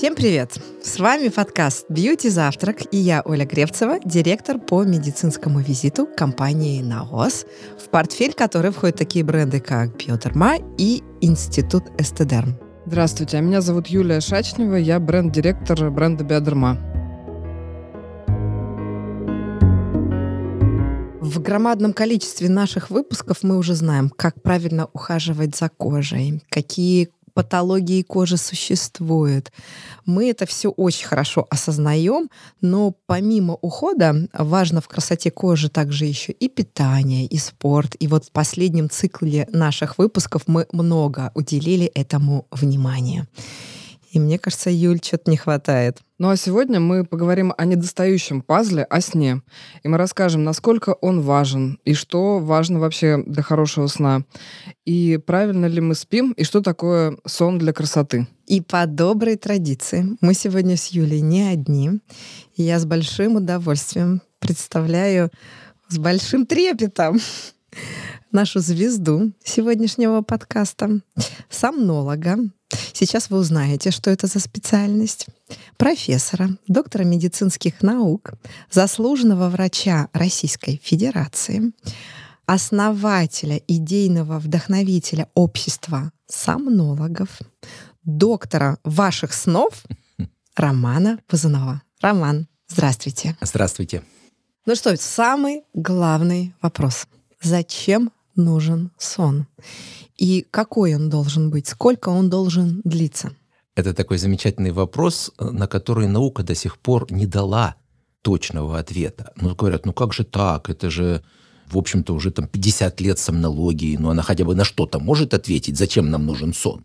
Всем привет! С вами подкаст «Бьюти Завтрак» и я, Оля Гревцева, директор по медицинскому визиту компании «Наос», в портфель которой входят такие бренды, как «Биодерма» и «Институт Эстедерм». Здравствуйте, а меня зовут Юлия Шачнева, я бренд-директор бренда «Биодерма». В громадном количестве наших выпусков мы уже знаем, как правильно ухаживать за кожей, какие патологии кожи существуют. Мы это все очень хорошо осознаем, но помимо ухода важно в красоте кожи также еще и питание, и спорт. И вот в последнем цикле наших выпусков мы много уделили этому внимания. И мне кажется, Юль, что-то не хватает. Ну а сегодня мы поговорим о недостающем пазле, о сне. И мы расскажем, насколько он важен, и что важно вообще для хорошего сна, и правильно ли мы спим, и что такое сон для красоты. И по доброй традиции мы сегодня с Юлей не одни. И я с большим удовольствием представляю, с большим трепетом нашу звезду сегодняшнего подкаста, сомнолога, Сейчас вы узнаете, что это за специальность. Профессора, доктора медицинских наук, заслуженного врача Российской Федерации, основателя, идейного вдохновителя общества сомнологов, доктора ваших снов Романа Пазанова. Роман, здравствуйте. Здравствуйте. Ну что, самый главный вопрос. Зачем нужен сон? И какой он должен быть? Сколько он должен длиться? Это такой замечательный вопрос, на который наука до сих пор не дала точного ответа. Ну, говорят, ну как же так? Это же, в общем-то, уже там 50 лет сомнологии, но она хотя бы на что-то может ответить, зачем нам нужен сон.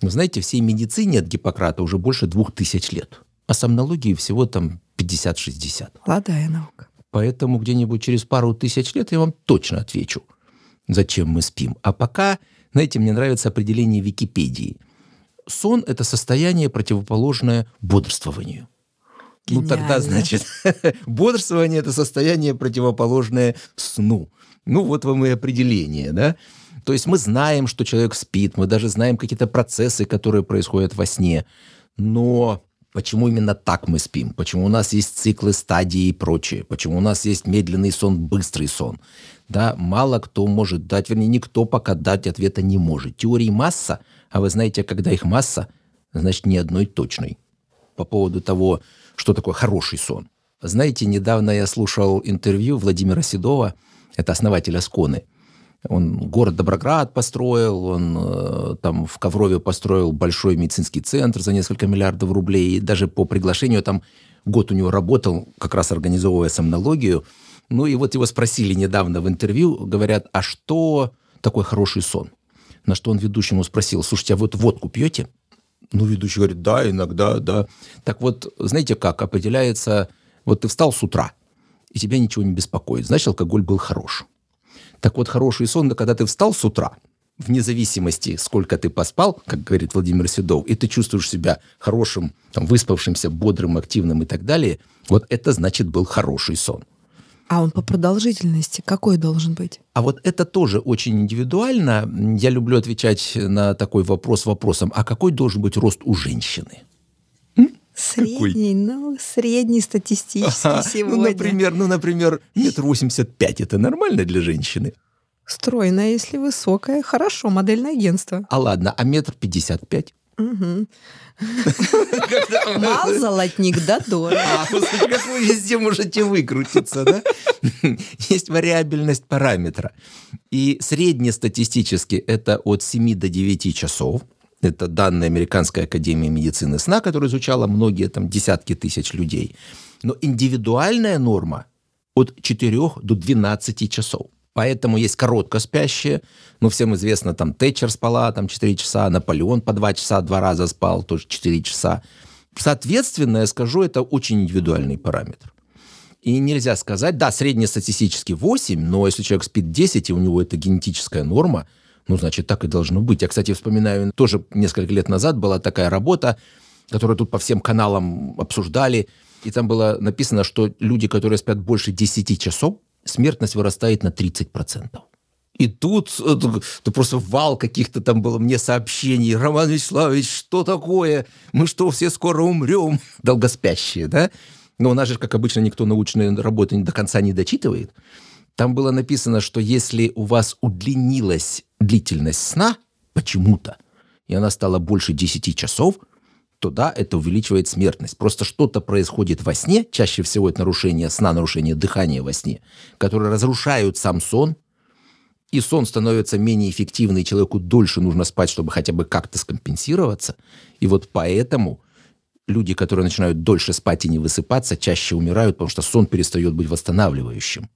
Вы знаете, всей медицине от Гиппократа уже больше двух тысяч лет, а сомнологии всего там 50-60. Молодая наука. Поэтому где-нибудь через пару тысяч лет я вам точно отвечу, зачем мы спим. А пока знаете, мне нравится определение Википедии. Сон – это состояние, противоположное бодрствованию. Гениально. Ну тогда, значит, бодрствование – это состояние, противоположное сну. Ну вот вам и определение, да? То есть мы знаем, что человек спит, мы даже знаем какие-то процессы, которые происходят во сне. Но почему именно так мы спим? Почему у нас есть циклы, стадии и прочее? Почему у нас есть медленный сон, быстрый сон? да, мало кто может дать, вернее, никто пока дать ответа не может. Теорий масса, а вы знаете, когда их масса, значит, ни одной точной. По поводу того, что такое хороший сон. Знаете, недавно я слушал интервью Владимира Седова, это основатель Асконы. Он город Доброград построил, он э, там в Коврове построил большой медицинский центр за несколько миллиардов рублей. И даже по приглашению там год у него работал, как раз организовывая сомнологию. Ну и вот его спросили недавно в интервью, говорят, а что такой хороший сон? На что он ведущему спросил, слушайте, а вот водку пьете? Ну, ведущий говорит, да, иногда, да. Так вот, знаете как, определяется, вот ты встал с утра, и тебя ничего не беспокоит, значит, алкоголь был хорош. Так вот, хороший сон, когда ты встал с утра, вне зависимости, сколько ты поспал, как говорит Владимир Седов, и ты чувствуешь себя хорошим, там, выспавшимся, бодрым, активным и так далее, вот это значит был хороший сон. А он по продолжительности какой должен быть? А вот это тоже очень индивидуально. Я люблю отвечать на такой вопрос вопросом, а какой должен быть рост у женщины? Средний, какой? ну, средний статистический ага, сегодня. Ну, например, ну, например, метр восемьдесят пять. Это нормально для женщины? Стройная, если высокая, хорошо, модельное агентство. А ладно, а метр пятьдесят пять? Мал золотник, да дорого. А, как вы везде можете выкрутиться, да? Есть вариабельность параметра. И среднестатистически это от 7 до 9 часов. Это данные Американской академии медицины сна, которая изучала многие там десятки тысяч людей. Но индивидуальная норма от 4 до 12 часов. Поэтому есть короткоспящие. Ну, всем известно, там Тэтчер спала там 4 часа, Наполеон по 2 часа два раза спал, тоже 4 часа. Соответственно, я скажу, это очень индивидуальный параметр. И нельзя сказать, да, среднестатистически 8, но если человек спит 10, и у него это генетическая норма, ну, значит, так и должно быть. Я, кстати, вспоминаю, тоже несколько лет назад была такая работа, которую тут по всем каналам обсуждали, и там было написано, что люди, которые спят больше 10 часов, смертность вырастает на 30%. И тут это, просто вал каких-то там было мне сообщений. Роман Вячеславович, что такое? Мы что, все скоро умрем? Долгоспящие, да? Но у нас же, как обычно, никто научные работы до конца не дочитывает. Там было написано, что если у вас удлинилась длительность сна почему-то, и она стала больше 10 часов, то да, это увеличивает смертность. Просто что-то происходит во сне, чаще всего это нарушение сна, нарушение дыхания во сне, которые разрушают сам сон, и сон становится менее эффективный, человеку дольше нужно спать, чтобы хотя бы как-то скомпенсироваться. И вот поэтому люди, которые начинают дольше спать и не высыпаться, чаще умирают, потому что сон перестает быть восстанавливающим.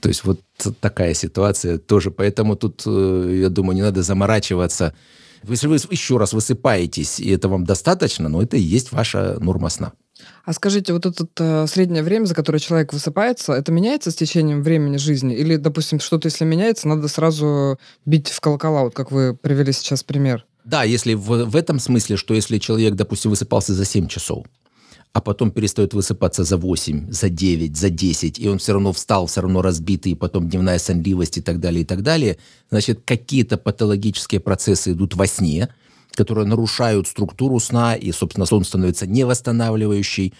То есть вот такая ситуация тоже. Поэтому тут, э, я думаю, не надо заморачиваться. Если вы еще раз высыпаетесь, и это вам достаточно, но это и есть ваша норма сна. А скажите, вот это э, среднее время, за которое человек высыпается, это меняется с течением времени жизни? Или, допустим, что-то, если меняется, надо сразу бить в колокола, вот как вы привели сейчас пример? Да, если в, в этом смысле, что если человек, допустим, высыпался за 7 часов, а потом перестает высыпаться за 8, за 9, за 10, и он все равно встал, все равно разбитый, и потом дневная сонливость и так далее, и так далее, значит, какие-то патологические процессы идут во сне, которые нарушают структуру сна, и, собственно, сон становится невосстанавливающий.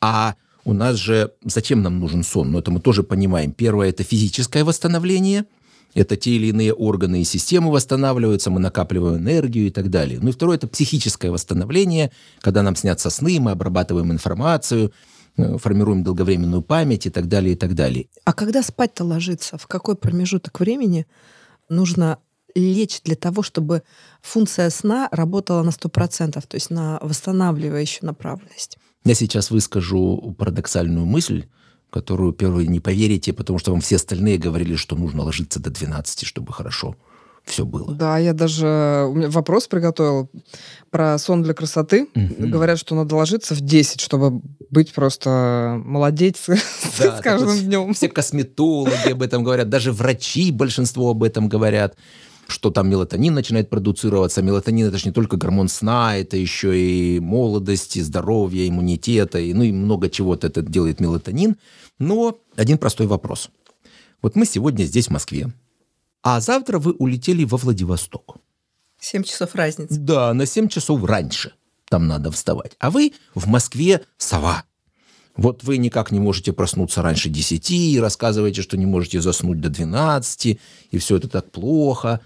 А у нас же зачем нам нужен сон? Ну, это мы тоже понимаем. Первое – это физическое восстановление – это те или иные органы и системы восстанавливаются, мы накапливаем энергию и так далее. Ну и второе – это психическое восстановление, когда нам снятся сны, мы обрабатываем информацию, э, формируем долговременную память и так далее, и так далее. А когда спать-то ложиться? В какой промежуток времени нужно лечь для того, чтобы функция сна работала на 100%, то есть на восстанавливающую направленность? Я сейчас выскажу парадоксальную мысль, которую, первый, не поверите, потому что вам все остальные говорили, что нужно ложиться до 12, чтобы хорошо все было. Да, я даже у меня вопрос приготовил про сон для красоты. Угу. Говорят, что надо ложиться в 10, чтобы быть просто молодеть да, с каждым вот днем. Все косметологи об этом говорят, даже врачи большинство об этом говорят что там мелатонин начинает продуцироваться. Мелатонин это же не только гормон сна, это еще и молодости, здоровья, иммунитета, и, ну и много чего-то это делает мелатонин. Но один простой вопрос. Вот мы сегодня здесь, в Москве, а завтра вы улетели во Владивосток. Семь часов разницы. Да, на семь часов раньше там надо вставать. А вы в Москве сова. Вот вы никак не можете проснуться раньше 10 и рассказываете, что не можете заснуть до 12, и все это так плохо.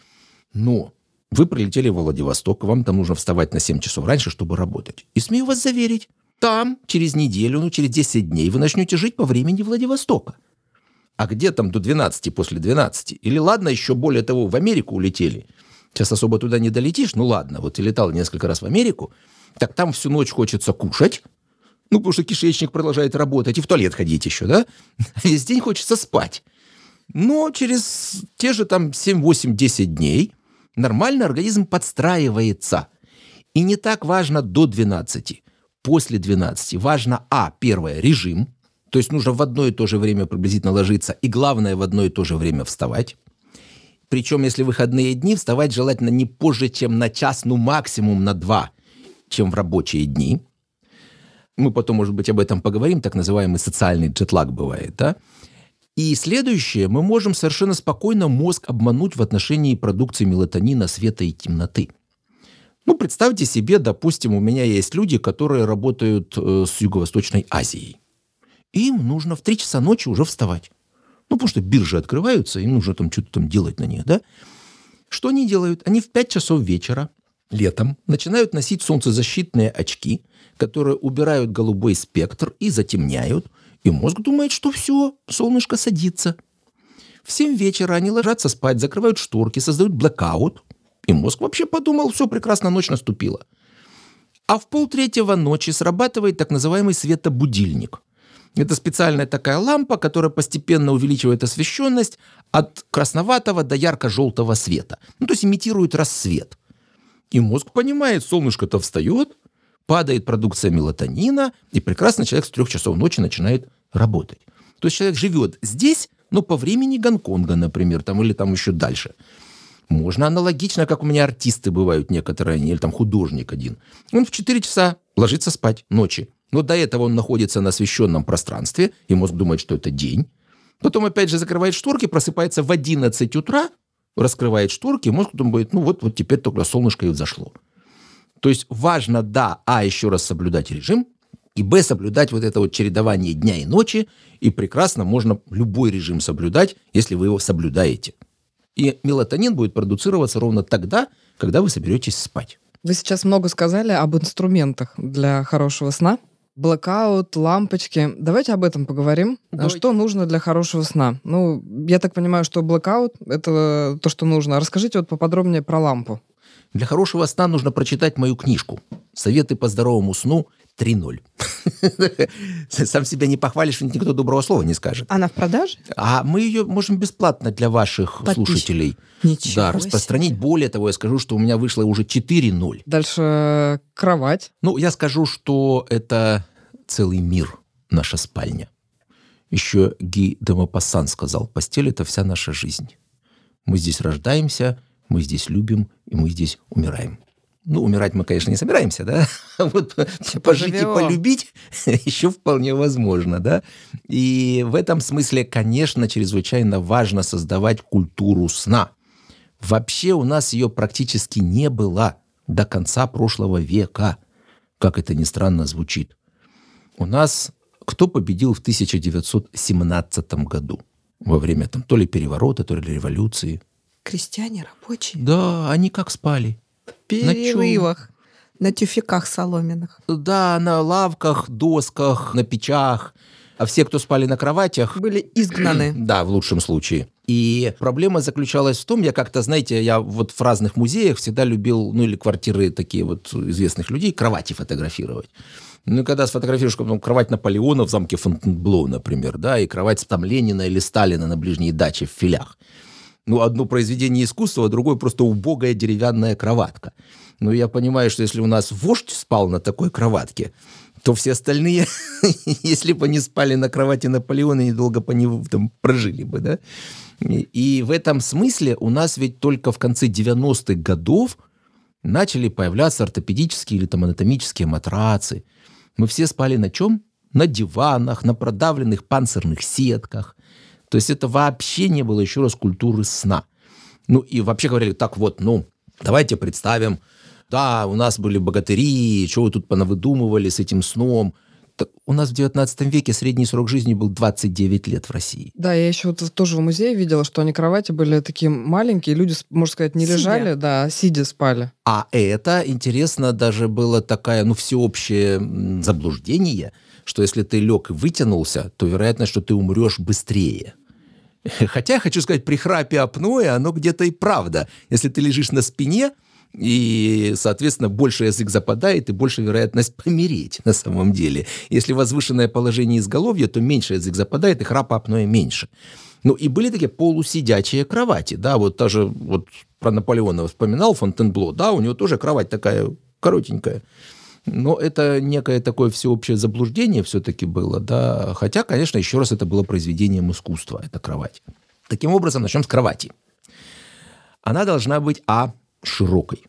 Но вы прилетели в Владивосток, вам там нужно вставать на 7 часов раньше, чтобы работать. И смею вас заверить, там через неделю, ну через 10 дней вы начнете жить по времени Владивостока. А где там до 12 после 12? Или ладно, еще более того, в Америку улетели. Сейчас особо туда не долетишь, ну ладно, вот и летал несколько раз в Америку, так там всю ночь хочется кушать, ну, потому что кишечник продолжает работать, и в туалет ходить еще, да? Весь день хочется спать. Но через те же там 7, 8, 10 дней нормально организм подстраивается. И не так важно до 12. После 12 важно, а, первое, режим, то есть нужно в одно и то же время приблизительно ложиться, и главное, в одно и то же время вставать. Причем, если выходные дни, вставать желательно не позже, чем на час, ну максимум на два, чем в рабочие дни. Мы потом, может быть, об этом поговорим, так называемый социальный джетлаг бывает, да? И следующее, мы можем совершенно спокойно мозг обмануть в отношении продукции мелатонина, света и темноты. Ну, представьте себе, допустим, у меня есть люди, которые работают э, с Юго-Восточной Азией. Им нужно в 3 часа ночи уже вставать. Ну, потому что биржи открываются, им нужно там что-то там делать на них, да? Что они делают? Они в 5 часов вечера летом начинают носить солнцезащитные очки, которые убирают голубой спектр и затемняют – и мозг думает, что все, солнышко садится. В 7 вечера они ложатся спать, закрывают шторки, создают блэкаут. И мозг вообще подумал, все, прекрасно, ночь наступила. А в полтретьего ночи срабатывает так называемый светобудильник. Это специальная такая лампа, которая постепенно увеличивает освещенность от красноватого до ярко-желтого света. Ну, то есть имитирует рассвет. И мозг понимает, солнышко-то встает, падает продукция мелатонина, и прекрасно человек с трех часов ночи начинает работать. То есть человек живет здесь, но по времени Гонконга, например, там, или там еще дальше. Можно аналогично, как у меня артисты бывают некоторые, или там художник один. Он в 4 часа ложится спать ночи. Но до этого он находится на освещенном пространстве, и мозг думает, что это день. Потом опять же закрывает шторки, просыпается в 11 утра, раскрывает шторки, мозг думает, ну вот, вот теперь только солнышко и взошло. То есть важно, да, а, еще раз соблюдать режим, и б, соблюдать вот это вот чередование дня и ночи, и прекрасно можно любой режим соблюдать, если вы его соблюдаете. И мелатонин будет продуцироваться ровно тогда, когда вы соберетесь спать. Вы сейчас много сказали об инструментах для хорошего сна. Блэкаут, лампочки. Давайте об этом поговорим. Давайте. Что нужно для хорошего сна? Ну, я так понимаю, что блэкаут — это то, что нужно. Расскажите вот поподробнее про лампу. Для хорошего сна нужно прочитать мою книжку «Советы по здоровому сну 3.0». Сам себя не похвалишь, никто доброго слова не скажет. Она в продаже? А мы ее можем бесплатно для ваших слушателей Ничего да, распространить. Более того, я скажу, что у меня вышло уже 4.0. Дальше э, кровать. Ну, я скажу, что это целый мир, наша спальня. Еще Ги де Мопассан сказал, постель — это вся наша жизнь. Мы здесь рождаемся, мы здесь любим, и мы здесь умираем. Ну, умирать мы, конечно, не собираемся, да? А вот пожить и полюбить еще вполне возможно, да? И в этом смысле, конечно, чрезвычайно важно создавать культуру сна. Вообще у нас ее практически не было до конца прошлого века, как это ни странно звучит. У нас кто победил в 1917 году? Во время там то ли переворота, то ли революции. Крестьяне рабочие. Да, они как спали. В перерывах. На тюфяках соломенных. Да, на лавках, досках, на печах. А все, кто спали на кроватях, Были изгнаны. Да, в лучшем случае. И проблема заключалась в том, я как-то, знаете, я вот в разных музеях всегда любил, ну или квартиры такие вот известных людей, кровати фотографировать. Ну, и когда сфотографируешь потом кровать Наполеона в замке Фонтенблоу, например, да, и кровать там Ленина или Сталина на ближней даче в филях. Ну, одно произведение искусства, а другое просто убогая деревянная кроватка. Ну, я понимаю, что если у нас вождь спал на такой кроватке, то все остальные, если бы они спали на кровати Наполеона, недолго по нему там прожили бы, да? И в этом смысле у нас ведь только в конце 90-х годов начали появляться ортопедические или там анатомические матрацы. Мы все спали на чем? На диванах, на продавленных панцирных сетках. То есть это вообще не было еще раз культуры сна. Ну и вообще говорили, так вот, ну, давайте представим, да, у нас были богатыри, что вы тут понавыдумывали с этим сном. Так у нас в 19 веке средний срок жизни был 29 лет в России. Да, я еще вот тоже в музее видела, что они кровати были такие маленькие, люди, можно сказать, не Сидя. лежали, да, а сидя спали. А это, интересно, даже было такое, ну, всеобщее заблуждение, что если ты лег и вытянулся, то вероятно, что ты умрешь быстрее. Хотя, хочу сказать, при храпе апноэ оно где-то и правда. Если ты лежишь на спине, и, соответственно, больше язык западает, и больше вероятность помереть на самом деле. Если возвышенное положение изголовья, то меньше язык западает, и храпа апноэ меньше. Ну, и были такие полусидячие кровати, да, вот даже вот про Наполеона вспоминал Фонтенбло, да, у него тоже кровать такая коротенькая. Но это некое такое всеобщее заблуждение все-таки было, да. Хотя, конечно, еще раз, это было произведением искусства, эта кровать. Таким образом, начнем с кровати. Она должна быть, а, широкой.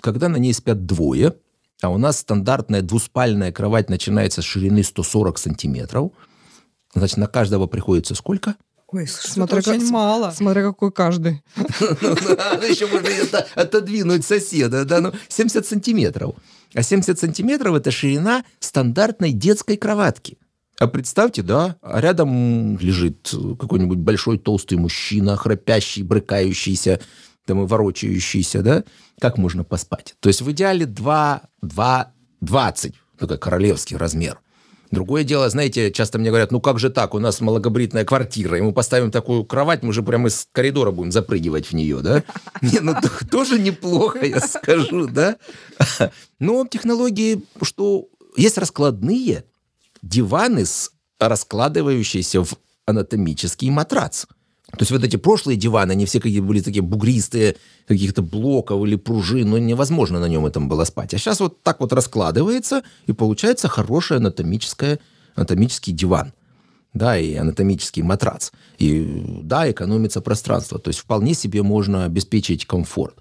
Когда на ней спят двое, а у нас стандартная двуспальная кровать начинается с ширины 140 сантиметров, значит, на каждого приходится сколько? Ой, Смотря смотря как- очень мало. Смотря какой каждый. Еще можно отодвинуть соседа, да, ну, 70 сантиметров. А 70 сантиметров – это ширина стандартной детской кроватки. А представьте, да, а рядом лежит какой-нибудь большой толстый мужчина, храпящий, брыкающийся, там и ворочающийся, да? Как можно поспать? То есть в идеале 2, 2, 20, такой королевский размер. Другое дело, знаете, часто мне говорят, ну как же так, у нас малогабаритная квартира, и мы поставим такую кровать, мы же прямо из коридора будем запрыгивать в нее, да? Не, ну тоже неплохо, я скажу, да? Но технологии, что есть раскладные диваны, с раскладывающиеся в анатомический матрац. То есть вот эти прошлые диваны, они все какие были такие бугристые, каких-то блоков или пружин, ну невозможно на нем этом было спать. А сейчас вот так вот раскладывается, и получается хороший анатомическое, анатомический диван. Да, и анатомический матрац. И да, экономится пространство. То есть вполне себе можно обеспечить комфорт.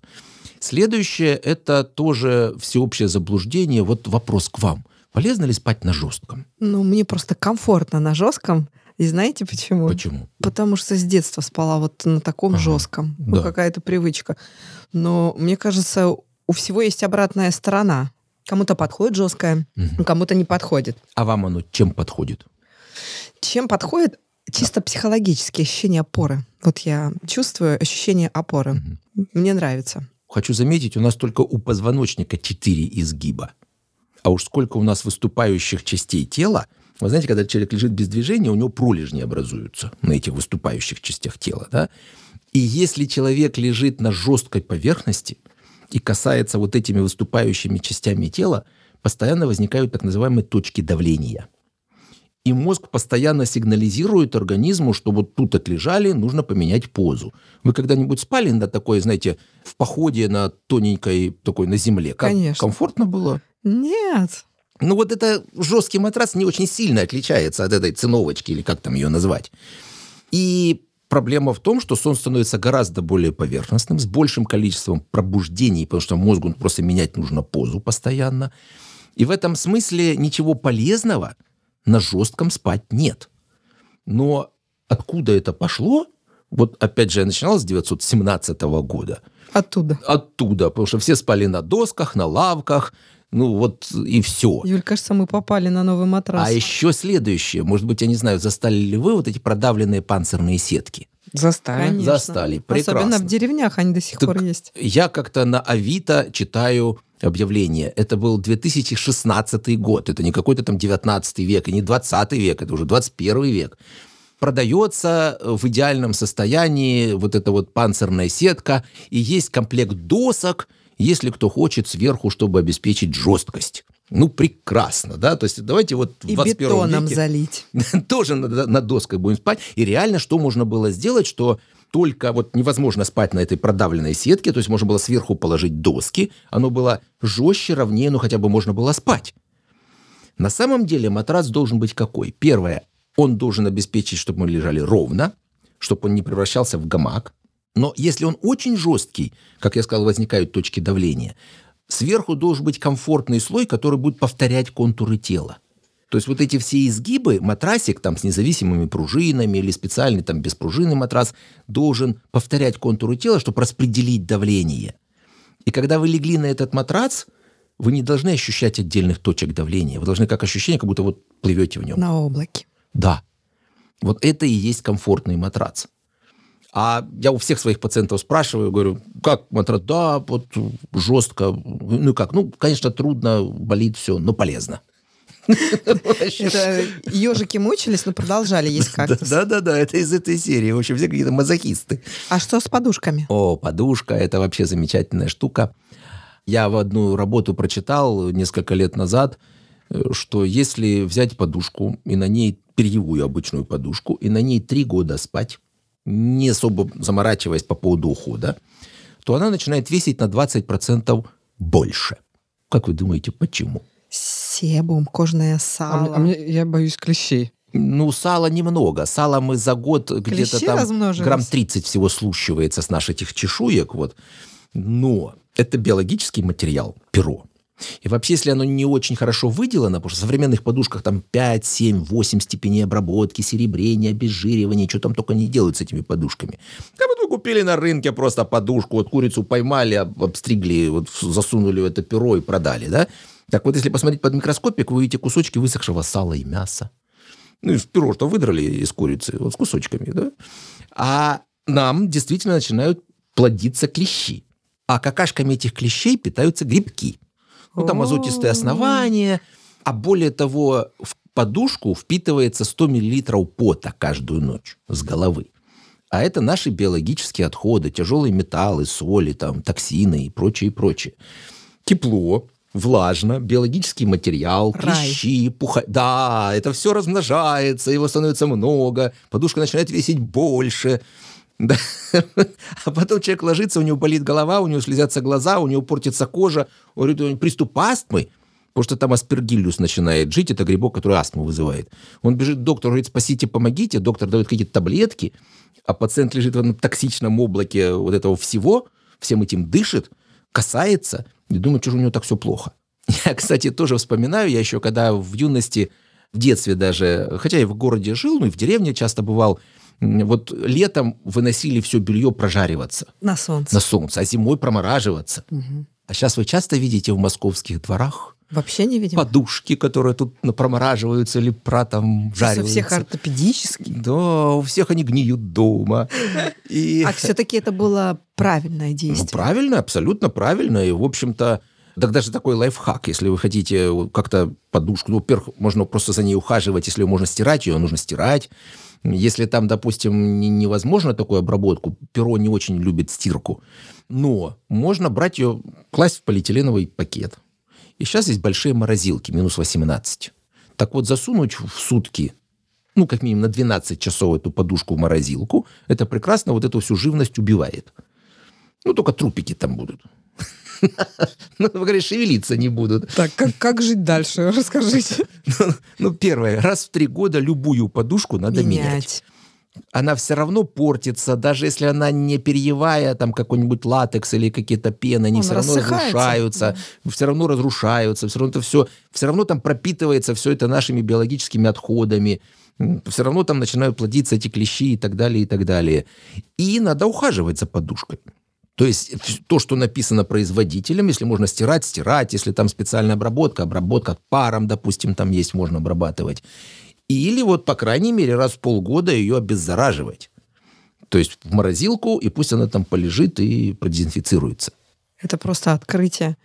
Следующее – это тоже всеобщее заблуждение. Вот вопрос к вам. Полезно ли спать на жестком? Ну, мне просто комфортно на жестком. И знаете почему? Почему? Потому что с детства спала вот на таком Ага, жестком. Ну, да. какая-то привычка. Но мне кажется, у всего есть обратная сторона. Кому-то подходит жесткое, Мгм. кому-то не подходит. А вам оно чем подходит? Чем подходит? Чисто психологические ощущения опоры. Вот я чувствую ощущение опоры. Мгм. Мне нравится. Хочу заметить, у нас только у позвоночника 4 изгиба. А уж сколько у нас выступающих частей тела. Вы знаете, когда человек лежит без движения, у него пролежни образуются на этих выступающих частях тела. Да? И если человек лежит на жесткой поверхности и касается вот этими выступающими частями тела, постоянно возникают так называемые точки давления. И мозг постоянно сигнализирует организму, что вот тут отлежали, нужно поменять позу. Вы когда-нибудь спали на такой, знаете, в походе на тоненькой такой на земле? Как Конечно. комфортно было? Нет. Ну вот это жесткий матрас не очень сильно отличается от этой циновочки, или как там ее назвать. И проблема в том, что сон становится гораздо более поверхностным, с большим количеством пробуждений, потому что мозгу просто менять нужно позу постоянно. И в этом смысле ничего полезного на жестком спать нет. Но откуда это пошло? Вот опять же, я начинал с 917 года. Оттуда. Оттуда, потому что все спали на досках, на лавках, ну вот и все. Юль, кажется, мы попали на новый матрас. А еще следующее, может быть, я не знаю, застали ли вы вот эти продавленные панцирные сетки? Застали. Конечно. Застали, прекрасно. Особенно в деревнях они до сих Так пор есть. Я как-то на Авито читаю объявление. Это был 2016 год. Это не какой-то там 19 век и не 20 век, это уже 21 век. Продается в идеальном состоянии вот эта вот панцирная сетка, и есть комплект досок, если кто хочет сверху, чтобы обеспечить жесткость. Ну, прекрасно, да? То есть давайте вот в И 21 бетоном веке залить. тоже на, на доской будем спать. И реально, что можно было сделать, что только вот невозможно спать на этой продавленной сетке, то есть можно было сверху положить доски, оно было жестче, ровнее, но хотя бы можно было спать. На самом деле матрас должен быть какой? Первое, он должен обеспечить, чтобы мы лежали ровно, чтобы он не превращался в гамак. Но если он очень жесткий, как я сказал, возникают точки давления, сверху должен быть комфортный слой, который будет повторять контуры тела. То есть вот эти все изгибы, матрасик там с независимыми пружинами или специальный там беспружинный матрас должен повторять контуры тела, чтобы распределить давление. И когда вы легли на этот матрас, вы не должны ощущать отдельных точек давления. Вы должны как ощущение, как будто вот плывете в нем. На облаке. Да. Вот это и есть комфортный матрац. А я у всех своих пациентов спрашиваю, говорю, как матрац? Да, вот жестко. Ну как? Ну, конечно, трудно, болит все, но полезно. Это ежики мучились, но продолжали есть кактус. Да-да-да, это из этой серии. В общем, все какие-то мазохисты. А что с подушками? О, подушка, это вообще замечательная штука. Я в одну работу прочитал несколько лет назад, э, что если взять подушку и на ней перьевую обычную подушку, и на ней три года спать, не особо заморачиваясь по поводу ухода, то она начинает весить на 20% больше. Как вы думаете, почему? Себум, кожное А, сало. а мне, я боюсь клещей. Ну, сала немного. Сала мы за год где-то там грамм 30 всего слущивается с наших этих чешуек. Вот. Но это биологический материал, перо. И вообще, если оно не очень хорошо выделано, потому что в современных подушках там 5, 7, 8 степеней обработки, серебрения, обезжиривания, что там только не делают с этими подушками. Как будто купили на рынке просто подушку, вот курицу поймали, об- обстригли, вот засунули в это перо и продали, да? Так вот, если посмотреть под микроскопик, вы увидите кусочки высохшего сала и мяса. Ну, и перо что выдрали из курицы, вот с кусочками, да? А нам действительно начинают плодиться клещи. А какашками этих клещей питаются грибки. Ну, там азотистые основания. А более того, в подушку впитывается 100 миллилитров пота каждую ночь с головы. А это наши биологические отходы, тяжелые металлы, соли, там, токсины и прочее, и прочее. Тепло, влажно, биологический материал, Рай. клещи, пуха... Да, это все размножается, его становится много, подушка начинает весить больше. Да. А потом человек ложится, у него болит голова, у него слезятся глаза, у него портится кожа, у него приступ астмы, потому что там аспергиллюс начинает жить, это грибок, который астму вызывает. Он бежит к доктору, говорит, спасите, помогите, доктор дает какие-то таблетки, а пациент лежит в этом токсичном облаке вот этого всего, всем этим дышит, касается, и думает, что же у него так все плохо. Я, кстати, тоже вспоминаю, я еще когда в юности в детстве даже, хотя и в городе жил, ну и в деревне часто бывал, вот летом выносили все белье прожариваться. На солнце. На солнце, а зимой промораживаться. Угу. А сейчас вы часто видите в московских дворах Вообще не видим. подушки, которые тут промораживаются или про там жарятся. У всех ортопедические. Да, у всех они гниют дома. И... А все-таки это было правильное ну, действие. Ну, правильно, абсолютно правильно. И, в общем-то, так даже такой лайфхак, если вы хотите как-то подушку, ну, во-первых, можно просто за ней ухаживать, если можно стирать ее, нужно стирать. Если там, допустим, невозможно такую обработку, перо не очень любит стирку, но можно брать ее, класть в полиэтиленовый пакет. И сейчас есть большие морозилки, минус 18. Так вот, засунуть в сутки, ну, как минимум на 12 часов эту подушку в морозилку, это прекрасно вот эту всю живность убивает. Ну, только трупики там будут. Ну, вы говорите, шевелиться не будут. Так, как, как жить дальше? Расскажите. Ну, ну, первое. Раз в три года любую подушку надо менять. менять. Она все равно портится, даже если она не перьевая, там какой-нибудь латекс или какие-то пены, они Он все равно разрушаются, да. все равно разрушаются, все равно это все, все равно там пропитывается все это нашими биологическими отходами, все равно там начинают плодиться эти клещи и так далее, и так далее. И надо ухаживать за подушкой. То есть то, что написано производителем, если можно стирать, стирать, если там специальная обработка, обработка паром, допустим, там есть, можно обрабатывать. Или вот, по крайней мере, раз в полгода ее обеззараживать. То есть в морозилку, и пусть она там полежит и продезинфицируется. Это просто открытие.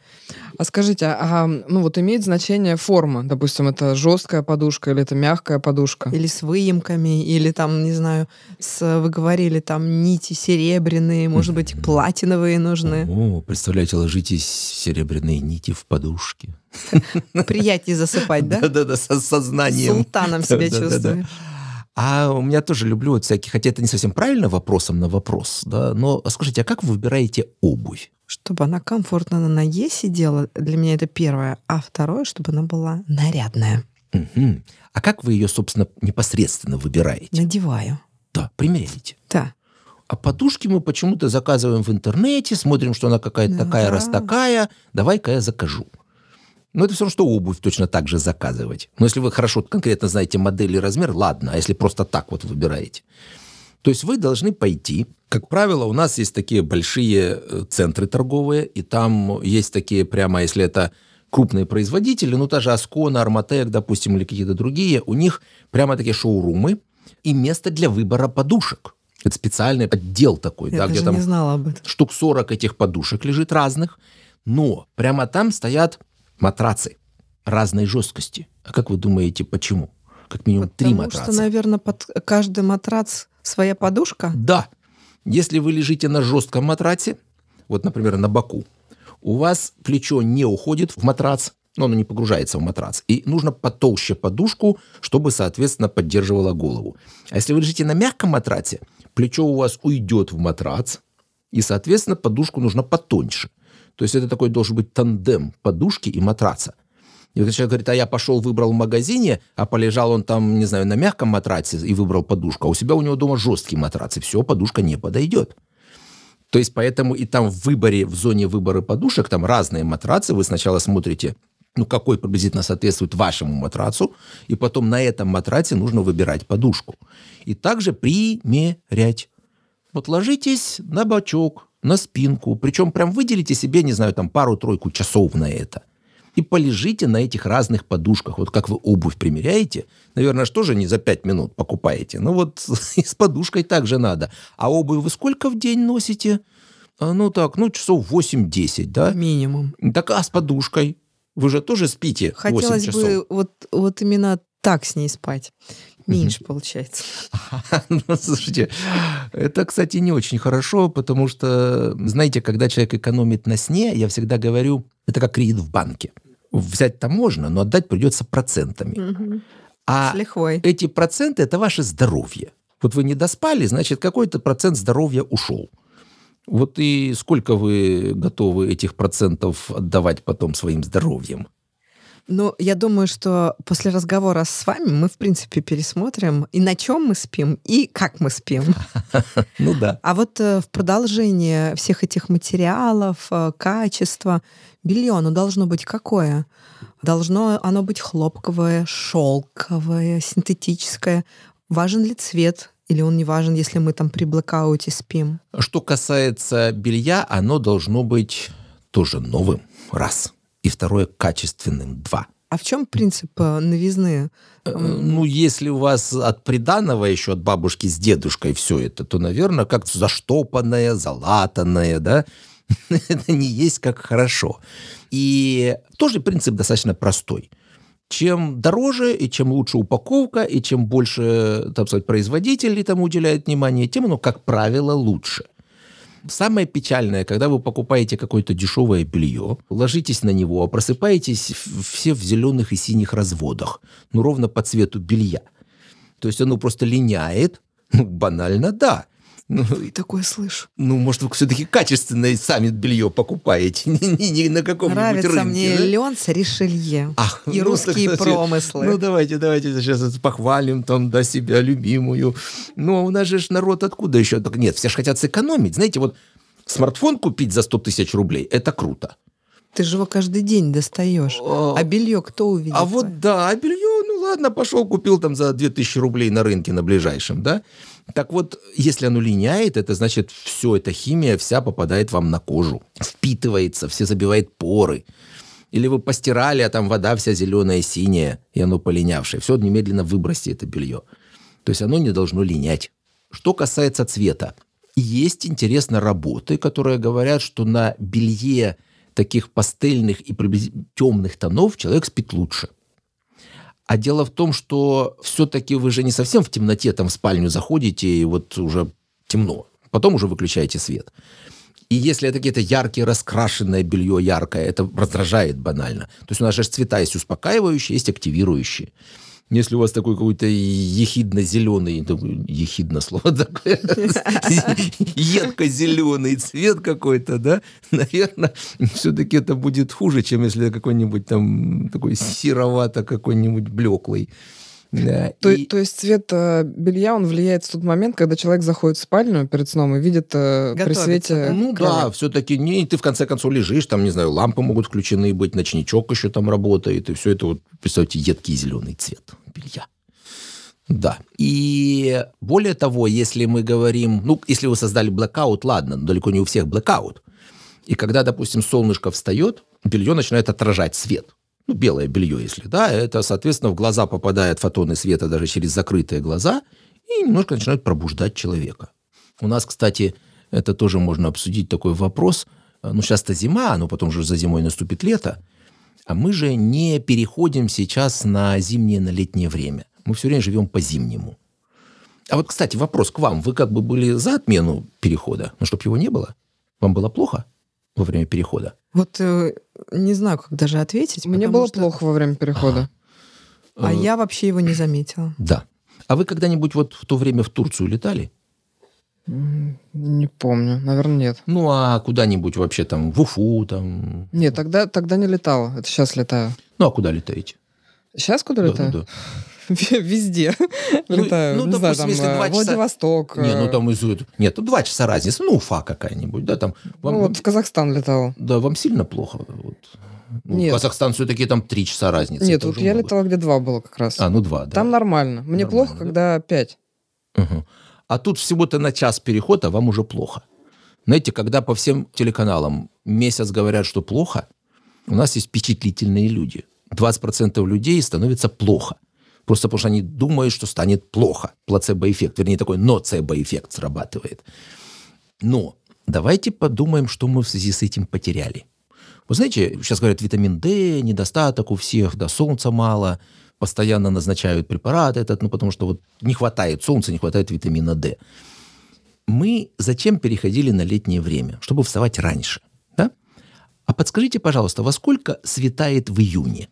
А скажите, а ну вот имеет значение форма? Допустим, это жесткая подушка или это мягкая подушка? Или с выемками, или там, не знаю, с, вы говорили, там нити серебряные, может быть, платиновые нужны. О, представляете, ложитесь серебряные нити в подушке. Приятнее засыпать, да? Да-да-да, со сознанием. Султаном себя чувствую. А у меня тоже люблю вот всякие, хотя это не совсем правильно вопросом на вопрос, да, но скажите, а как вы выбираете обувь? Чтобы она комфортно на ноге сидела, для меня это первое. А второе, чтобы она была нарядная. Угу. А как вы ее, собственно, непосредственно выбираете? Надеваю. Да, примеряете. Да. А подушки мы почему-то заказываем в интернете, смотрим, что она какая-то да. такая, раз такая. Давай-ка я закажу. Но это все равно, что обувь точно так же заказывать. Но если вы хорошо конкретно знаете модель и размер, ладно. А если просто так вот выбираете? То есть вы должны пойти. Как правило, у нас есть такие большие э, центры торговые, и там есть такие прямо, если это крупные производители, ну, та же Аскона, Арматек, допустим, или какие-то другие, у них прямо такие шоурумы и место для выбора подушек. Это специальный отдел такой, Я да, где там не знала об этом. штук 40 этих подушек лежит разных, но прямо там стоят матрацы разной жесткости. А как вы думаете, почему? Как минимум Потому три матраца. Потому что, наверное, под каждый матрац своя подушка? Да. Если вы лежите на жестком матраце, вот, например, на боку, у вас плечо не уходит в матрац, но оно не погружается в матрац. И нужно потолще подушку, чтобы, соответственно, поддерживала голову. А если вы лежите на мягком матраце, плечо у вас уйдет в матрац, и, соответственно, подушку нужно потоньше. То есть это такой должен быть тандем подушки и матраца. И вот человек говорит, а я пошел, выбрал в магазине, а полежал он там, не знаю, на мягком матраце и выбрал подушку, а у себя у него дома жесткий матрац, и все, подушка не подойдет. То есть поэтому и там в выборе, в зоне выбора подушек, там разные матрацы, вы сначала смотрите, ну, какой приблизительно соответствует вашему матрацу, и потом на этом матраце нужно выбирать подушку. И также примерять. Вот ложитесь на бочок, на спинку, причем прям выделите себе, не знаю, там пару-тройку часов на это и полежите на этих разных подушках. Вот как вы обувь примеряете, наверное, что же не за пять минут покупаете. Ну вот и с подушкой также надо. А обувь вы сколько в день носите? А, ну так, ну часов 8-10, да? Минимум. Так а с подушкой? Вы же тоже спите Хотелось 8 часов. бы вот, вот именно так с ней спать. Меньше получается. Ну, слушайте, это, кстати, не очень хорошо, потому что, знаете, когда человек экономит на сне, я всегда говорю, это как кредит в банке. Взять-то можно, но отдать придется процентами. А эти проценты – это ваше здоровье. Вот вы не доспали, значит, какой-то процент здоровья ушел. Вот и сколько вы готовы этих процентов отдавать потом своим здоровьем? Ну, я думаю, что после разговора с вами мы, в принципе, пересмотрим и на чем мы спим, и как мы спим. Ну да. А вот э, в продолжение всех этих материалов, э, качества, белье, оно должно быть какое? Должно оно быть хлопковое, шелковое, синтетическое. Важен ли цвет? Или он не важен, если мы там при блокауте спим? Что касается белья, оно должно быть тоже новым, раз. И второе, качественным, два. А в чем принцип э, новизны? Э, Ну, если у вас от приданного еще от бабушки с дедушкой все это, то, наверное, как заштопанное, залатанное, да, это не есть как хорошо. И тоже принцип достаточно простой. Чем дороже и чем лучше упаковка, и чем больше, так сказать, производителей тому уделяют внимание, тем оно, как правило, лучше. Самое печальное, когда вы покупаете какое-то дешевое белье, ложитесь на него, просыпаетесь все в зеленых и синих разводах, ну, ровно по цвету белья. То есть оно просто линяет, ну, банально, да. Ну, И такое слышу. ну, может, вы все-таки качественное сами белье покупаете, не, не- не на каком-нибудь Нравится рынке. мне да? лен с Ришелье. Ах, и ну, русские так, промыслы. Ну, давайте, давайте сейчас похвалим там, да, себя любимую. Ну, а у нас же народ откуда еще? Так нет, все же хотят сэкономить. Знаете, вот смартфон купить за 100 тысяч рублей – это круто. Ты же его каждый день достаешь. О, А белье кто увидит? А вот да, а белье, ну ладно, пошел, купил там за 2000 рублей на рынке на ближайшем, да? Так вот, если оно линяет, это значит, все, эта химия вся попадает вам на кожу, впитывается, все забивает поры. Или вы постирали, а там вода вся зеленая, синяя, и оно полинявшее. Все, немедленно выбросьте это белье. То есть оно не должно линять. Что касается цвета, есть, интересно, работы, которые говорят, что на белье таких пастельных и темных тонов человек спит лучше. А дело в том, что все-таки вы же не совсем в темноте там в спальню заходите, и вот уже темно. Потом уже выключаете свет. И если это какие-то яркие, раскрашенное белье яркое, это раздражает банально. То есть у нас же цвета есть успокаивающие, есть активирующие. Если у вас такой какой-то ехидно-зеленый, ехидно слово такое, едко-зеленый цвет какой-то, да, наверное, все-таки это будет хуже, чем если какой-нибудь там такой серовато какой-нибудь блеклый. Да, То, и- то есть цвет э, белья, он влияет в тот момент, когда человек заходит в спальню перед сном и видит э, при Готовится, свете... Ну да, все-таки не, ты в конце концов лежишь, там, не знаю, лампы могут включены быть, ночничок еще там работает, и все это вот, представьте, едкий зеленый цвет белья. Да. И более того, если мы говорим, ну, если вы создали блэкаут, ладно, но далеко не у всех блэкаут. И когда, допустим, солнышко встает, белье начинает отражать свет. Ну, белое белье, если да, это, соответственно, в глаза попадают фотоны света даже через закрытые глаза и немножко начинают пробуждать человека. У нас, кстати, это тоже можно обсудить такой вопрос. Ну, сейчас-то зима, но потом же за зимой наступит лето. А мы же не переходим сейчас на зимнее, на летнее время. Мы все время живем по зимнему. А вот, кстати, вопрос к вам. Вы как бы были за отмену перехода, но чтобы его не было? Вам было плохо во время перехода? Вот э, не знаю, как даже ответить. Мне было что- плохо во время перехода. А Э, я вообще его не заметила. Да. А вы когда-нибудь вот в то время в Турцию летали? Не помню, наверное, нет. Ну, а куда-нибудь вообще там в Уфу, там... Нет, тогда, тогда не летала. Это сейчас летаю. Ну, а куда летаете? Сейчас куда Да, летаю? да. Везде Ну, летаю. ну, Не допустим, там если э, два часа- Владивосток. Не, ну э, там из... Нет, ну два часа разницы. Ну, Уфа какая-нибудь, да, там... Вам, ну, вот в Казахстан летал. Да, вам сильно плохо? Вот. Ну, Нет. Казахстан все-таки там три часа разницы. Нет, вот я много. летала, где два было как раз. А, ну два, да. Там нормально. Мне Нормально, плохо, да? когда пять. А тут всего-то на час переход, а вам уже плохо. Знаете, когда по всем телеканалам месяц говорят, что плохо, у нас есть впечатлительные люди. 20% людей становится плохо. Просто потому что они думают, что станет плохо. Плацебо-эффект, вернее, такой ноцебо-эффект срабатывает. Но давайте подумаем, что мы в связи с этим потеряли. Вы знаете, сейчас говорят, витамин D, недостаток у всех, да, солнца мало, постоянно назначают препарат этот, ну, потому что вот не хватает солнца, не хватает витамина D. Мы зачем переходили на летнее время? Чтобы вставать раньше, да? А подскажите, пожалуйста, во сколько светает в июне?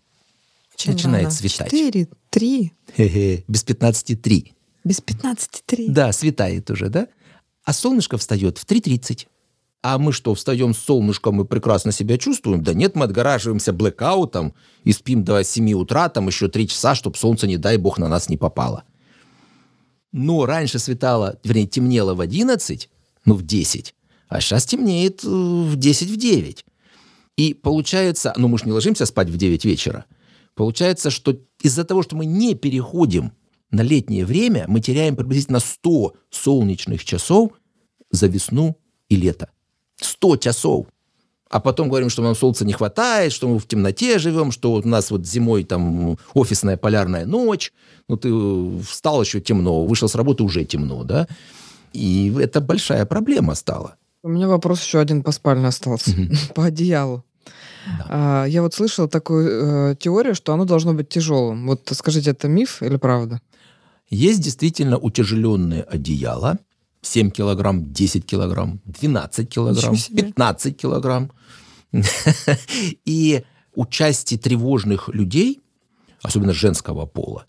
Очень Начинает рано. светать. Четыре, три, Хе-хе, без 15,3. без пятнадцати три. Да, светает уже, да? А солнышко встает в 3.30. А мы что, встаем с солнышком и прекрасно себя чувствуем? Да нет, мы отгораживаемся блэкаутом и спим до 7 утра, там еще 3 часа, чтобы солнце, не дай бог, на нас не попало. Но раньше светало, вернее, темнело в 11, ну, в 10, а сейчас темнеет э, в 10, в 9. И получается, ну, мы же не ложимся спать в 9 вечера. Получается, что из-за того, что мы не переходим на летнее время, мы теряем приблизительно 100 солнечных часов за весну и лето. 100 часов. А потом говорим, что нам солнца не хватает, что мы в темноте живем, что у нас вот зимой там офисная полярная ночь, ну ты встал еще темно, вышел с работы уже темно, да? И это большая проблема стала. У меня вопрос еще один по спальне остался, по одеялу. Да. А, я вот слышала такую э, теорию, что оно должно быть тяжелым. Вот скажите, это миф или правда? Есть действительно утяжеленные одеяла, 7 килограмм, 10 килограмм, 12 килограмм, 15 килограмм. И у части тревожных людей, особенно женского пола,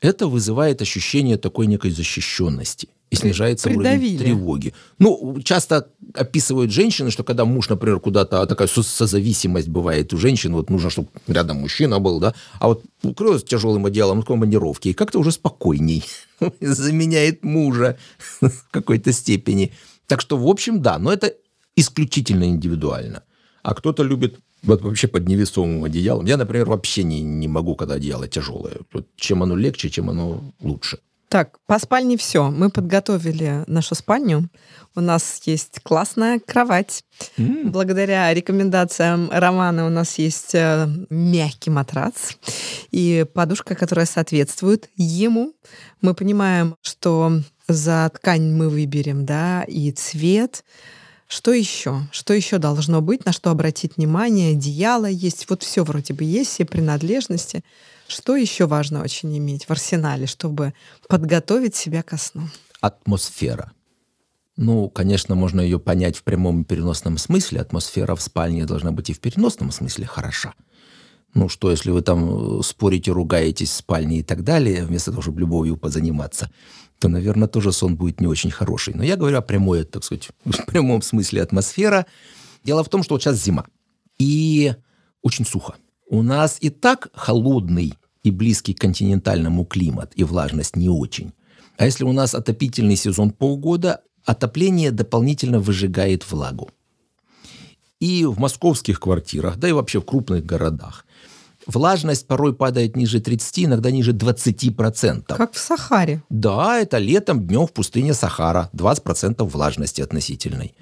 это вызывает ощущение такой некой защищенности и снижается Придавили. уровень тревоги. Ну, часто описывают женщины, что когда муж, например, куда-то, а такая созависимость бывает у женщин, вот нужно, чтобы рядом мужчина был, да, а вот укрылась тяжелым одеялом в командировке, и как-то уже спокойней заменяет мужа в какой-то степени. Так что, в общем, да, но это исключительно индивидуально. А кто-то любит вот вообще под невесомым одеялом. Я, например, вообще не, не могу, когда одеяло тяжелое. Чем оно легче, чем оно лучше. Так, по спальне все. Мы подготовили нашу спальню. У нас есть классная кровать. Mm. Благодаря рекомендациям Романа у нас есть э, мягкий матрац и подушка, которая соответствует ему. Мы понимаем, что за ткань мы выберем, да, и цвет. Что еще? Что еще должно быть, на что обратить внимание? Одеяло есть, вот все вроде бы есть, все принадлежности. Что еще важно очень иметь в арсенале, чтобы подготовить себя ко сну? Атмосфера. Ну, конечно, можно ее понять в прямом и переносном смысле. Атмосфера в спальне должна быть и в переносном смысле хороша. Ну что, если вы там э, спорите, ругаетесь в спальне и так далее, вместо того, чтобы любовью позаниматься, то, наверное, тоже сон будет не очень хороший. Но я говорю о прямой, так сказать, в прямом смысле атмосфера. Дело в том, что вот сейчас зима. И очень сухо. У нас и так холодный и близкий к континентальному климат, и влажность не очень. А если у нас отопительный сезон полгода, отопление дополнительно выжигает влагу. И в московских квартирах, да и вообще в крупных городах, влажность порой падает ниже 30, иногда ниже 20%. Как в Сахаре. Да, это летом, днем в пустыне Сахара. 20% влажности относительной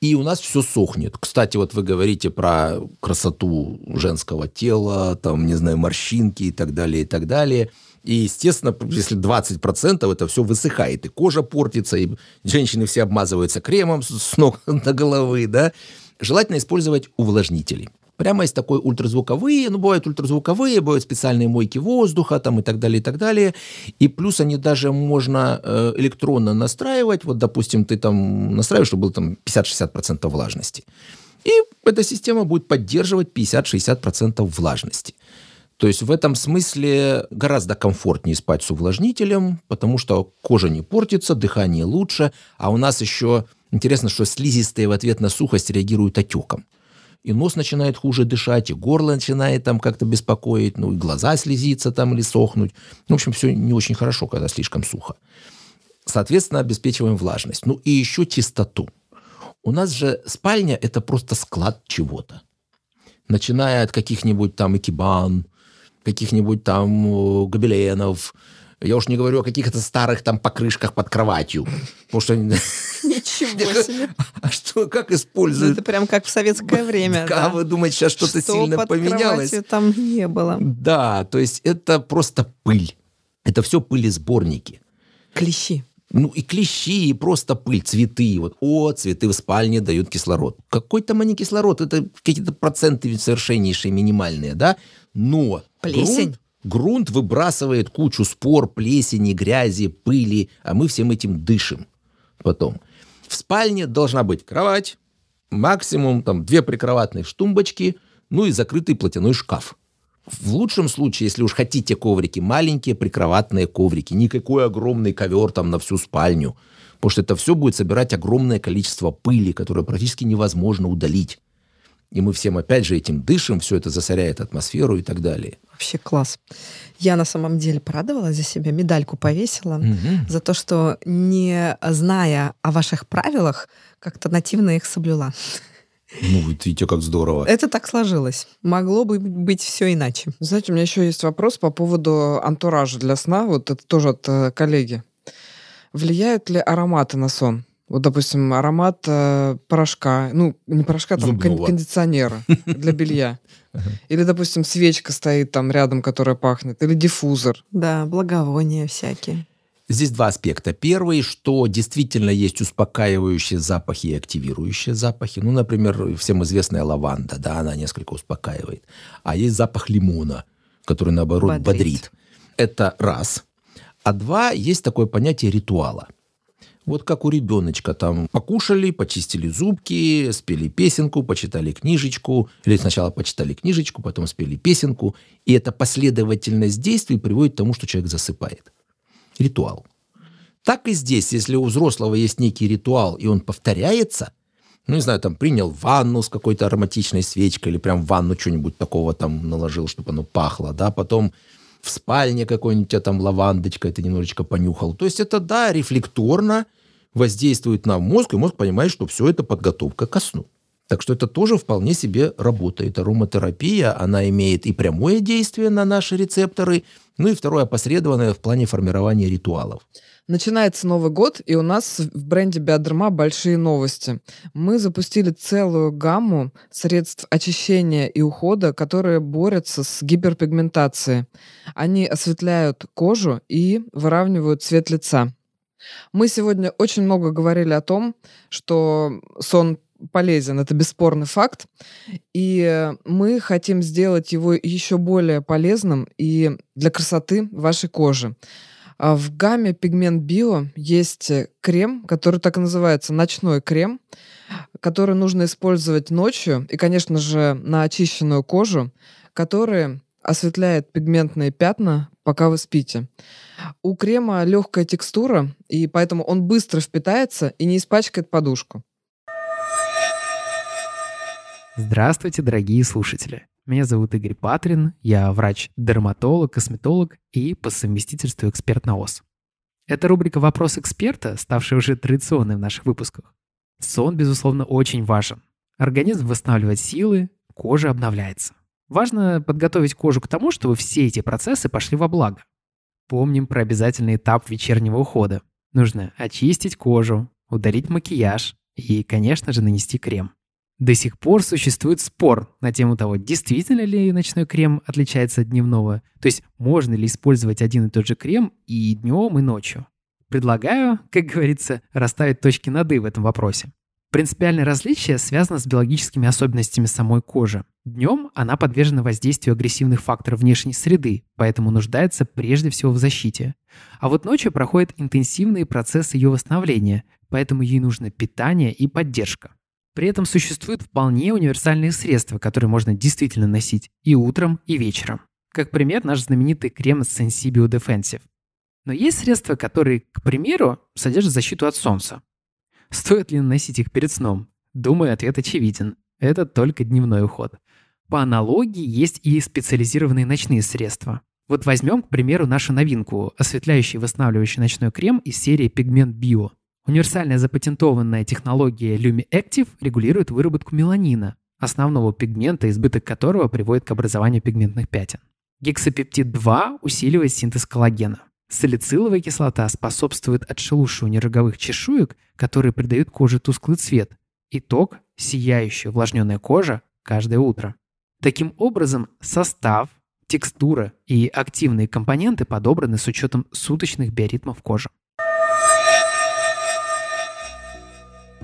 и у нас все сохнет. Кстати, вот вы говорите про красоту женского тела, там, не знаю, морщинки и так далее, и так далее. И, естественно, если 20% это все высыхает, и кожа портится, и женщины все обмазываются кремом с ног до головы, да. Желательно использовать увлажнители прямо из такой ультразвуковые, ну, бывают ультразвуковые, бывают специальные мойки воздуха там и так далее, и так далее. И плюс они даже можно э, электронно настраивать. Вот, допустим, ты там настраиваешь, чтобы было там 50-60% влажности. И эта система будет поддерживать 50-60% влажности. То есть в этом смысле гораздо комфортнее спать с увлажнителем, потому что кожа не портится, дыхание лучше, а у нас еще интересно, что слизистые в ответ на сухость реагируют отеком и нос начинает хуже дышать, и горло начинает там как-то беспокоить, ну, и глаза слезиться там или сохнуть. В общем, все не очень хорошо, когда слишком сухо. Соответственно, обеспечиваем влажность. Ну, и еще чистоту. У нас же спальня – это просто склад чего-то. Начиная от каких-нибудь там экибан, каких-нибудь там э, гобеленов, я уж не говорю о каких-то старых там покрышках под кроватью. Потому что... Ничего себе. А что, как используют? Это прям как в советское время. А вы думаете, сейчас что-то сильно поменялось? там не было. Да, то есть это просто пыль. Это все пыли-сборники. Клещи. Ну и клещи, и просто пыль, цветы. Вот, о, цветы в спальне дают кислород. Какой там они кислород? Это какие-то проценты совершеннейшие, минимальные, да? Но... Плесень. Грунт, Грунт выбрасывает кучу спор, плесени, грязи, пыли, а мы всем этим дышим потом. В спальне должна быть кровать, максимум там две прикроватные штумбочки, ну и закрытый платяной шкаф. В лучшем случае, если уж хотите коврики, маленькие прикроватные коврики, никакой огромный ковер там на всю спальню. Потому что это все будет собирать огромное количество пыли, которое практически невозможно удалить. И мы всем опять же этим дышим, все это засоряет атмосферу и так далее. Вообще класс. Я на самом деле порадовалась за себя, медальку повесила Мгм. за то, что не зная о ваших правилах, как-то нативно их соблюла. Ну, видите, как здорово. Это так сложилось. Могло бы быть все иначе. Знаете, у меня еще есть вопрос по поводу антуража для сна. Вот это тоже от э, коллеги. Влияют ли ароматы на сон? Вот, допустим, аромат э, порошка, ну, не порошка, там, кон- кондиционера для белья. Или, допустим, свечка стоит там рядом, которая пахнет. Или диффузор. Да, благовония всякие. Здесь два аспекта. Первый, что действительно есть успокаивающие запахи и активирующие запахи. Ну, например, всем известная лаванда, да, она несколько успокаивает. А есть запах лимона, который, наоборот, Бодрит. бодрит. Это раз. А два, есть такое понятие ритуала. Вот как у ребеночка там покушали, почистили зубки, спели песенку, почитали книжечку, или сначала почитали книжечку, потом спели песенку, и эта последовательность действий приводит к тому, что человек засыпает. Ритуал. Так и здесь, если у взрослого есть некий ритуал, и он повторяется, ну, не знаю, там, принял ванну с какой-то ароматичной свечкой или прям ванну что-нибудь такого там наложил, чтобы оно пахло, да, потом в спальне какой-нибудь тебя там лавандочка, ты немножечко понюхал. То есть это, да, рефлекторно воздействует на мозг, и мозг понимает, что все это подготовка ко сну. Так что это тоже вполне себе работает. Ароматерапия, она имеет и прямое действие на наши рецепторы, ну и второе, опосредованное в плане формирования ритуалов. Начинается Новый год, и у нас в бренде Биодерма большие новости. Мы запустили целую гамму средств очищения и ухода, которые борются с гиперпигментацией. Они осветляют кожу и выравнивают цвет лица. Мы сегодня очень много говорили о том, что сон полезен, это бесспорный факт, и мы хотим сделать его еще более полезным и для красоты вашей кожи. А В гамме Пигмент Био есть крем, который так и называется ночной крем, который нужно использовать ночью и, конечно же, на очищенную кожу, который осветляет пигментные пятна, пока вы спите. У крема легкая текстура, и поэтому он быстро впитается и не испачкает подушку. Здравствуйте, дорогие слушатели. Меня зовут Игорь Патрин, я врач-дерматолог, косметолог и по совместительству эксперт на ОС. Это рубрика «Вопрос эксперта», ставшая уже традиционной в наших выпусках. Сон, безусловно, очень важен. Организм восстанавливает силы, кожа обновляется. Важно подготовить кожу к тому, чтобы все эти процессы пошли во благо. Помним про обязательный этап вечернего ухода. Нужно очистить кожу, удалить макияж и, конечно же, нанести крем. До сих пор существует спор на тему того, действительно ли ночной крем отличается от дневного, то есть можно ли использовать один и тот же крем и днем, и ночью. Предлагаю, как говорится, расставить точки над «и» в этом вопросе. Принципиальное различие связано с биологическими особенностями самой кожи. Днем она подвержена воздействию агрессивных факторов внешней среды, поэтому нуждается прежде всего в защите. А вот ночью проходят интенсивные процессы ее восстановления, поэтому ей нужно питание и поддержка. При этом существуют вполне универсальные средства, которые можно действительно носить и утром, и вечером. Как пример, наш знаменитый крем Sensibio Defensive. Но есть средства, которые, к примеру, содержат защиту от солнца. Стоит ли наносить их перед сном? Думаю, ответ очевиден. Это только дневной уход. По аналогии есть и специализированные ночные средства. Вот возьмем, к примеру, нашу новинку – осветляющий и восстанавливающий ночной крем из серии Pigment Bio. Универсальная запатентованная технология Lumi Active регулирует выработку меланина, основного пигмента, избыток которого приводит к образованию пигментных пятен. Гексапептид-2 усиливает синтез коллагена. Салициловая кислота способствует отшелушиванию роговых чешуек, которые придают коже тусклый цвет. Итог – сияющая увлажненная кожа каждое утро. Таким образом, состав, текстура и активные компоненты подобраны с учетом суточных биоритмов кожи.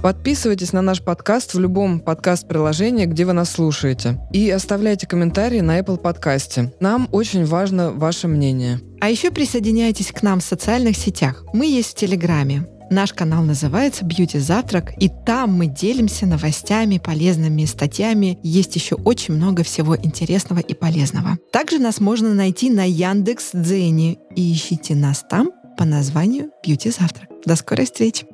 Подписывайтесь на наш подкаст в любом подкаст-приложении, где вы нас слушаете. И оставляйте комментарии на Apple подкасте. Нам очень важно ваше мнение. А еще присоединяйтесь к нам в социальных сетях. Мы есть в Телеграме. Наш канал называется «Бьюти Завтрак», и там мы делимся новостями, полезными статьями. Есть еще очень много всего интересного и полезного. Также нас можно найти на Яндекс Дзене. И ищите нас там по названию «Бьюти Завтрак». До скорой встречи!